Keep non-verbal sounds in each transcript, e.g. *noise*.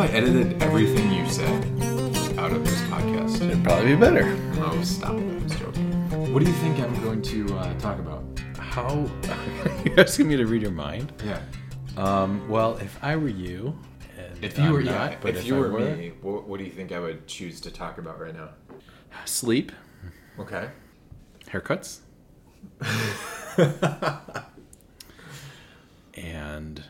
I edited everything you said out of this podcast? It'd probably be better. Oh, stop it. I was joking. What do you think I'm going to uh, talk about? How? *laughs* You're asking me to read your mind? Yeah. Um, well, if I were you, and If you I'm were, not, yeah, but if, you I were, me, what, what do you think I would choose to talk about right now? sleep, Okay. haircuts, *laughs* and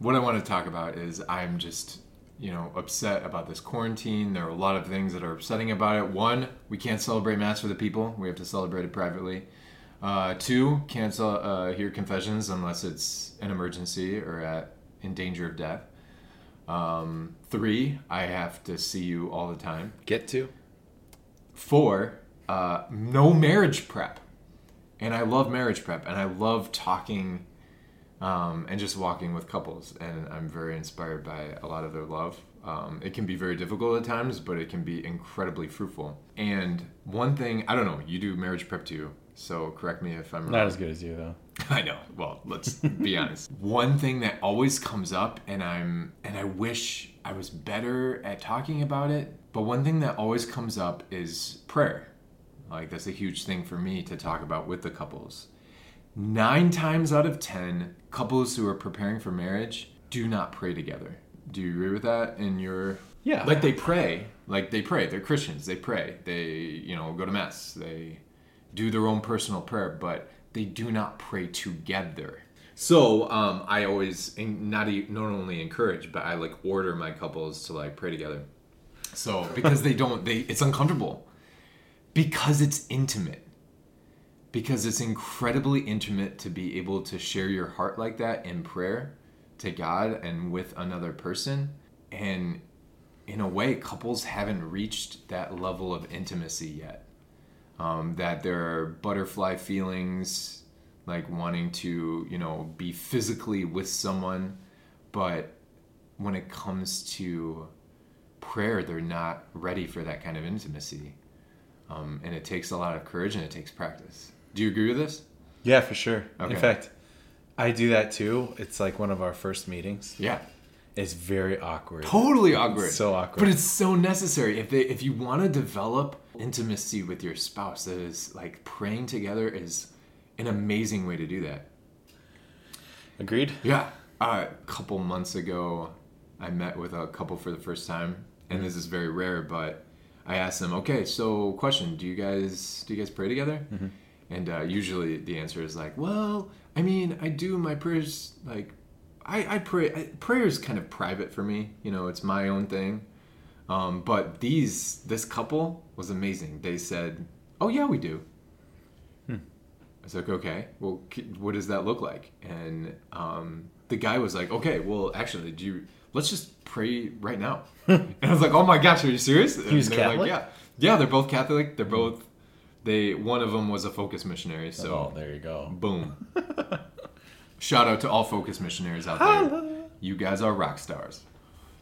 What I want to talk about is I'm just, you know, upset about this quarantine. There are a lot of things that are upsetting about it. One, we can't celebrate Mass for the people. We have to celebrate it privately. Uh, two, can't uh, hear confessions unless it's an emergency or at in danger of death. Um, three, I have to see you all the time. get to. Four, uh, no marriage prep. And I love marriage prep, and I love talking um, and just walking with couples. And I'm very inspired by a lot of their love. Um, it can be very difficult at times, but it can be incredibly fruitful. And one thing, I don't know, you do marriage prep too, so correct me if I'm wrong. Not as good as you though. *laughs* I know. Well, let's be *laughs* honest. One thing that always comes up and I'm and I wish I was better at talking about it, but one thing that always comes up is prayer. Like that's a huge thing for me to talk about with the couples. 9 times out of 10, couples who are preparing for marriage do not pray together. Do you agree with that in your Yeah. like they pray, like they pray. They're Christians. They pray. They, you know, go to mass. They do their own personal prayer, but they do not pray together. So um, I always not not only encourage, but I like order my couples to like pray together. So because they don't, they it's uncomfortable because it's intimate. Because it's incredibly intimate to be able to share your heart like that in prayer to God and with another person. And in a way, couples haven't reached that level of intimacy yet. Um, that there are butterfly feelings, like wanting to, you know, be physically with someone, but when it comes to prayer, they're not ready for that kind of intimacy. Um, and it takes a lot of courage and it takes practice. Do you agree with this? Yeah, for sure. Okay. In fact, I do that too. It's like one of our first meetings. Yeah. It's very awkward. Totally awkward. So awkward. But it's so necessary. If they if you want to develop intimacy with your spouse, that is like praying together is an amazing way to do that. Agreed. Yeah. Uh, a couple months ago, I met with a couple for the first time, and this is very rare. But I asked them, "Okay, so question: Do you guys do you guys pray together?" And uh, usually the answer is like, "Well, I mean, I do my prayers like I, I pray. I, prayer is kind of private for me. You know, it's my own thing." Um, but these this couple was amazing. They said, "Oh yeah, we do." I was like, okay, well, what does that look like? And um, the guy was like, okay, well, actually, do you? Let's just pray right now. *laughs* and I was like, oh my gosh, are you serious? He was Catholic? yeah, yeah, they're both Catholic. They're both. They one of them was a focus missionary. So oh, there you go. boom. *laughs* Shout out to all focus missionaries out there. You guys are rock stars.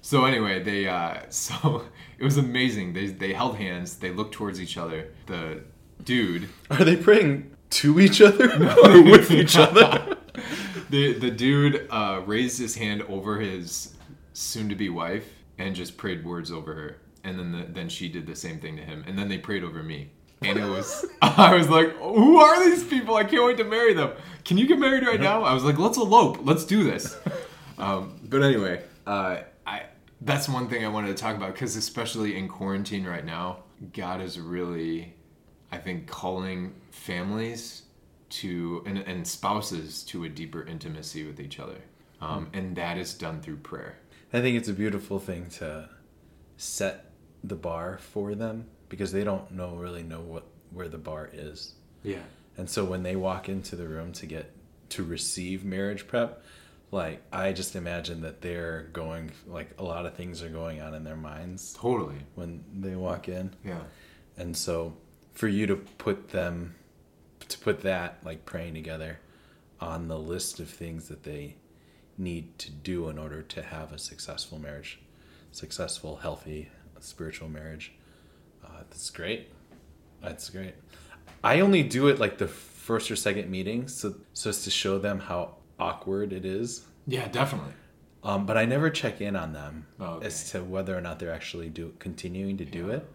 So anyway, they uh, *laughs* so it was amazing. They they held hands. They looked towards each other. The dude Are they praying to each other *laughs* or with each other? the the dude uh, raised his hand over his soon-to-be wife and just prayed words over her, and then the, then she did the same thing to him, and then they prayed over me, and it was *laughs* I was like, who are these people? I can't wait to marry them. Can you get married right now? I was like, let's elope, let's do this. *laughs* Um, but anyway, uh, I that's one thing I wanted to talk about because especially in quarantine right now, God is really, I think, calling families to and, and spouses to a deeper intimacy with each other, um, and that is done through prayer. I think it's a beautiful thing to set the bar for them because they don't know really know what where the bar is. Yeah. And so when they walk into the room to get to receive marriage prep, like I just imagine that they're going like a lot of things are going on in their minds Totally. when they walk in. Yeah. And so for you to put them to put that like praying together on the list of things that they need to do in order to have a successful marriage, successful, healthy, spiritual marriage. That's great. That's great. I only do it like the first or second meeting, so so as to show them how awkward it is. Yeah, definitely. um, but I never check in on them Oh, okay. as to whether or not they're actually do continuing to do it.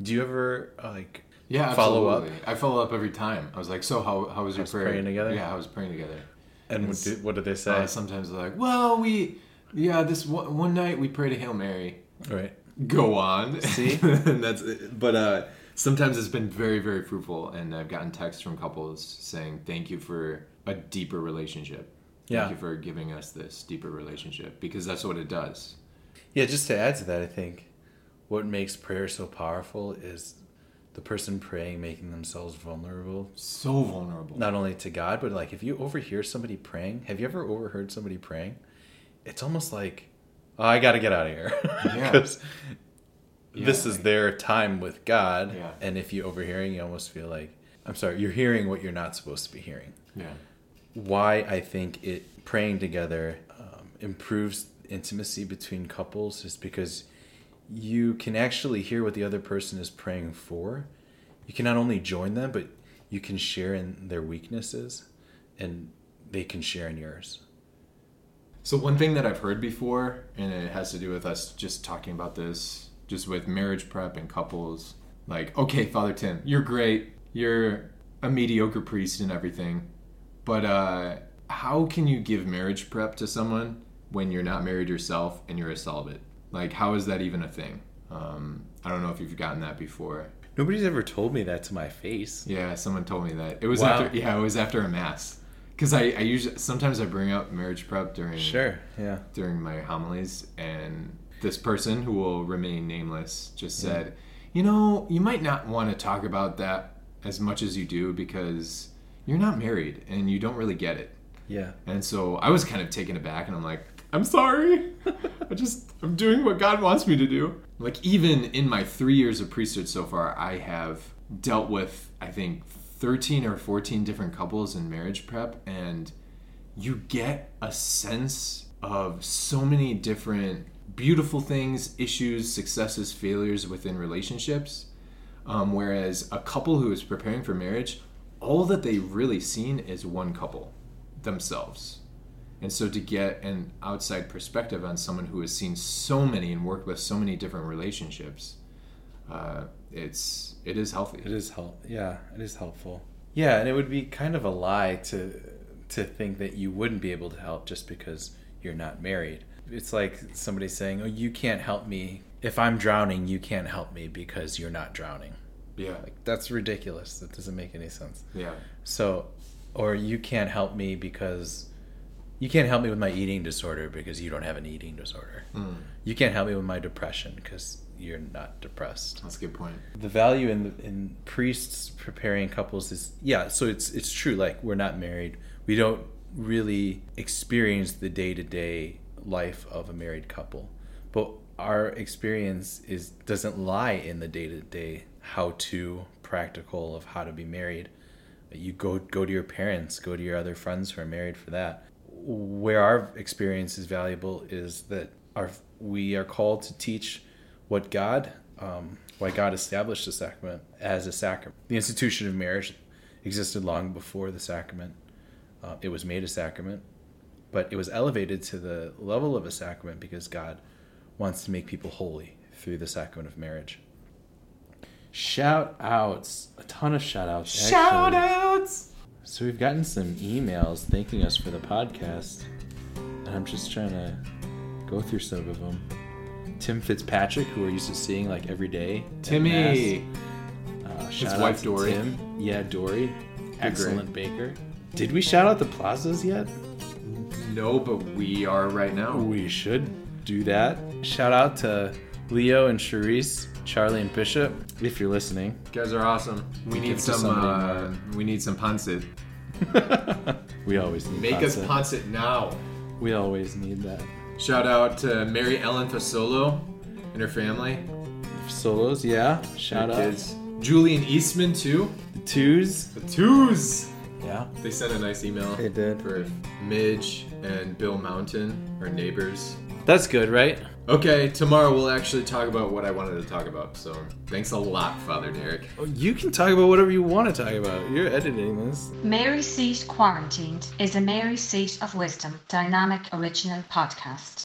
Do you ever uh, like Yeah, follow up? absolutely. I follow up every time. I was like, "So how how was your How's prayer?" praying together? Yeah, I was praying together. And what It's- do, what do they say? Uh, sometimes they're like, "Well, we, yeah, this one, one night we prayed a Hail Mary." right. Go on. See? and *laughs* that's but uh, sometimes it's been very very fruitful, and I've gotten texts from couples saying, "Thank you for a deeper relationship." Thank Yeah. you for giving us this deeper relationship because that's what it does. Yeah, just to add to that, I think what makes prayer so powerful is the person praying making themselves vulnerable So vulnerable. not only to God, but like if you overhear somebody praying, have you ever overheard somebody praying? It's almost like, I got to get out of here Yeah. *laughs* because this Yeah. is their time with God. Yeah. And if you overhearing, you almost feel like, I'm sorry, you're hearing what you're not supposed to be hearing. Yeah. Why I think it praying together um, improves intimacy between couples is because you can actually hear what the other person is praying for. You can not only join them, but you can share in their weaknesses and they can share in yours. So one thing that I've heard before, and it has to do with us just talking about this, just with marriage prep and couples. Like, okay, Father Tim, you're great. You're a mediocre priest and everything, but uh, how can you give marriage prep to someone when you're not married yourself and you're a celibate? Like, how is that even a thing? Um, I don't know if you've gotten that before. Nobody's ever told me that to my face. Yeah, someone told me that. It was Wow. after. Yeah, it was after a mass. Because I, I usually sometimes I bring up marriage prep during Sure, yeah. during my homilies, and this person who will remain nameless just said, "You know, you might not want to talk about that as much as you do because you're not married and you don't really get it." Yeah. And so I was kind of taken aback, and I'm like, "I'm sorry. I just I'm doing what God wants me to do." Like even in my three years of priesthood so far, I have dealt with I think 13 or 14 different couples in marriage prep, and you get a sense of so many different beautiful things, issues, successes, failures within relationships. Um, whereas a couple who is preparing for marriage, all that they've really seen is one couple themselves. And so to get an outside perspective on someone who has seen so many and worked with so many different relationships, uh, it's it is healthy. It is help. Yeah, it is helpful. Yeah, and it would be kind of a lie to to think that you wouldn't be able to help just because you're not married. It's like somebody saying, "Oh, you can't help me if I'm drowning. You can't help me because you're not drowning." Yeah, Like that's ridiculous. That doesn't make any sense. yeah, So, or you can't help me because you can't help me with my eating disorder because you don't have an eating disorder. Mm. You can't help me with my depression because you're not depressed. That's a good point. the value in in priests preparing couples is yeah so it's it's true like we're not married. We don't really experience the day-to-day life of a married couple. But our experience is doesn't lie in the day-to-day how to practical of how to be married. You go go to your parents go to your other friends who are married for that. Where our experience is valuable is that our we are called to teach what God, um, why God established the sacrament as a sacrament. The institution of marriage existed long before the sacrament. Uh, it was made a sacrament, but it was elevated to the level of a sacrament because God wants to make people holy through the sacrament of marriage. Shout outs, a ton of shout outs. Shout outs. So we've gotten some emails thanking us for the podcast, and I'm just trying to go through some of them. Tim Fitzpatrick, who we're used to seeing like every day. Timmy. Uh, shout out wife, to Dory. Tim. Yeah, Dory. Excellent baker. Did we shout out the plazas yet? No, but we are right now. We should do that. Shout out to Leo and Charisse, Charlie and Bishop, if you're listening. You guys are awesome. We need some. Uh, we need some pancit. *laughs* we always need Make us pancit. pancit now. We always need that. Shout out to Mary Ellen Fasolo and her family. Solos, yeah. Shout out. kids. Julian Eastman too. The twos. The twos. Yeah. They sent a nice email. They did. For Midge and Bill Mountain, our neighbors. That's good, right? Okay, tomorrow we'll actually talk about what I wanted to talk about. So thanks a lot, Father Derek. Oh, You can talk about whatever you want to talk about. You're editing this. Mary Seat Quarantined is a Mary Seat of Wisdom dynamic original podcast.